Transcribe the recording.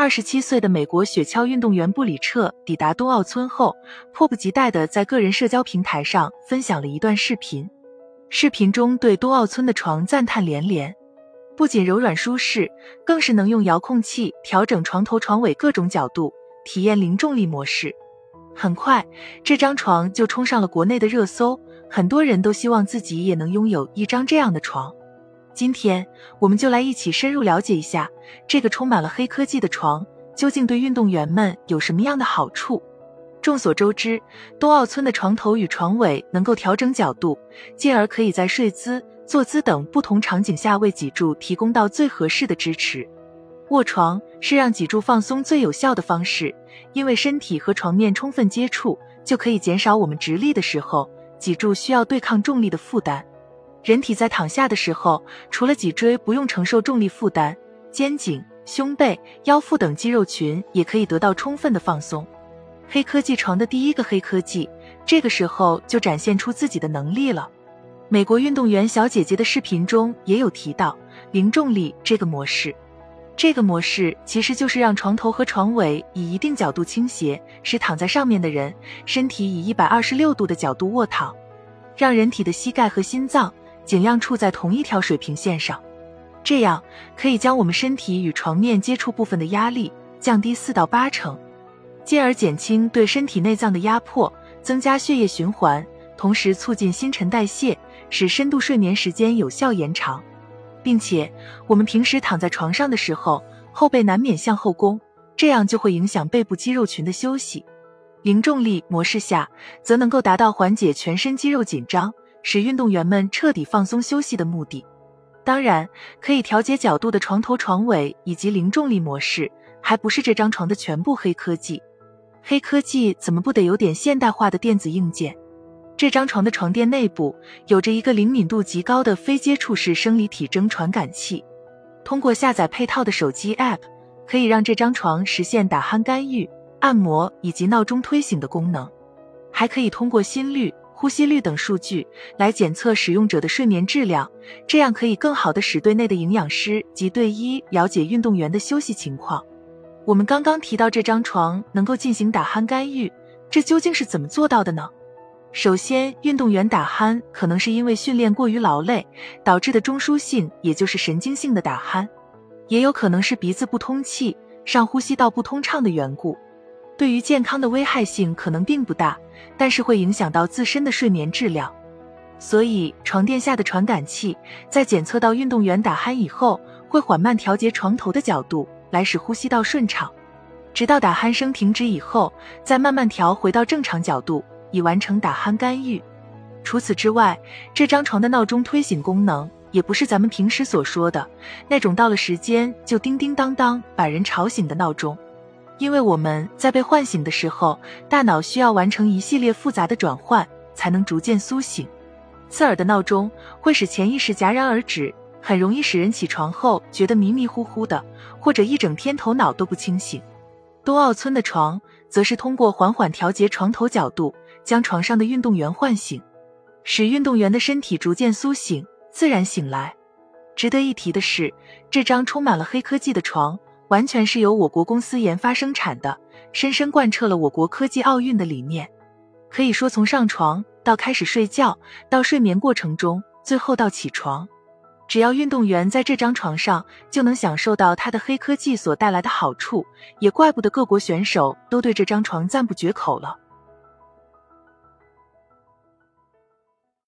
二十七岁的美国雪橇运动员布里彻抵达冬奥村后，迫不及待地在个人社交平台上分享了一段视频。视频中对冬奥村的床赞叹连连，不仅柔软舒适，更是能用遥控器调整床头床尾各种角度，体验零重力模式。很快，这张床就冲上了国内的热搜，很多人都希望自己也能拥有一张这样的床。今天，我们就来一起深入了解一下这个充满了黑科技的床究竟对运动员们有什么样的好处。众所周知，冬奥村的床头与床尾能够调整角度，进而可以在睡姿、坐姿等不同场景下为脊柱提供到最合适的支持。卧床是让脊柱放松最有效的方式，因为身体和床面充分接触，就可以减少我们直立的时候脊柱需要对抗重力的负担。人体在躺下的时候，除了脊椎不用承受重力负担，肩颈、胸背、腰腹等肌肉群也可以得到充分的放松。黑科技床的第一个黑科技，这个时候就展现出自己的能力了。美国运动员小姐姐的视频中也有提到零重力这个模式。这个模式其实就是让床头和床尾以一定角度倾斜，使躺在上面的人身体以一百二十六度的角度卧躺，让人体的膝盖和心脏。尽量处在同一条水平线上，这样可以将我们身体与床面接触部分的压力降低四到八成，进而减轻对身体内脏的压迫，增加血液循环，同时促进新陈代谢，使深度睡眠时间有效延长。并且，我们平时躺在床上的时候，后背难免向后弓，这样就会影响背部肌肉群的休息。零重力模式下，则能够达到缓解全身肌肉紧张。使运动员们彻底放松休息的目的，当然可以调节角度的床头床尾以及零重力模式，还不是这张床的全部黑科技。黑科技怎么不得有点现代化的电子硬件？这张床的床垫内部有着一个灵敏度极高的非接触式生理体征传感器，通过下载配套的手机 App，可以让这张床实现打鼾干预、按摩以及闹钟推醒的功能，还可以通过心率。呼吸率等数据来检测使用者的睡眠质量，这样可以更好的使队内的营养师及队医了解运动员的休息情况。我们刚刚提到这张床能够进行打鼾干预，这究竟是怎么做到的呢？首先，运动员打鼾可能是因为训练过于劳累导致的中枢性，也就是神经性的打鼾，也有可能是鼻子不通气、上呼吸道不通畅的缘故。对于健康的危害性可能并不大，但是会影响到自身的睡眠质量。所以，床垫下的传感器在检测到运动员打鼾以后，会缓慢调节床头的角度，来使呼吸道顺畅，直到打鼾声停止以后，再慢慢调回到正常角度，以完成打鼾干预。除此之外，这张床的闹钟推醒功能也不是咱们平时所说的那种到了时间就叮叮当当把人吵醒的闹钟。因为我们在被唤醒的时候，大脑需要完成一系列复杂的转换，才能逐渐苏醒。刺耳的闹钟会使潜意识戛然而止，很容易使人起床后觉得迷迷糊糊的，或者一整天头脑都不清醒。冬奥村的床则是通过缓缓调节床头角度，将床上的运动员唤醒，使运动员的身体逐渐苏醒，自然醒来。值得一提的是，这张充满了黑科技的床。完全是由我国公司研发生产的，深深贯彻了我国科技奥运的理念。可以说，从上床到开始睡觉，到睡眠过程中，最后到起床，只要运动员在这张床上，就能享受到它的黑科技所带来的好处。也怪不得各国选手都对这张床赞不绝口了。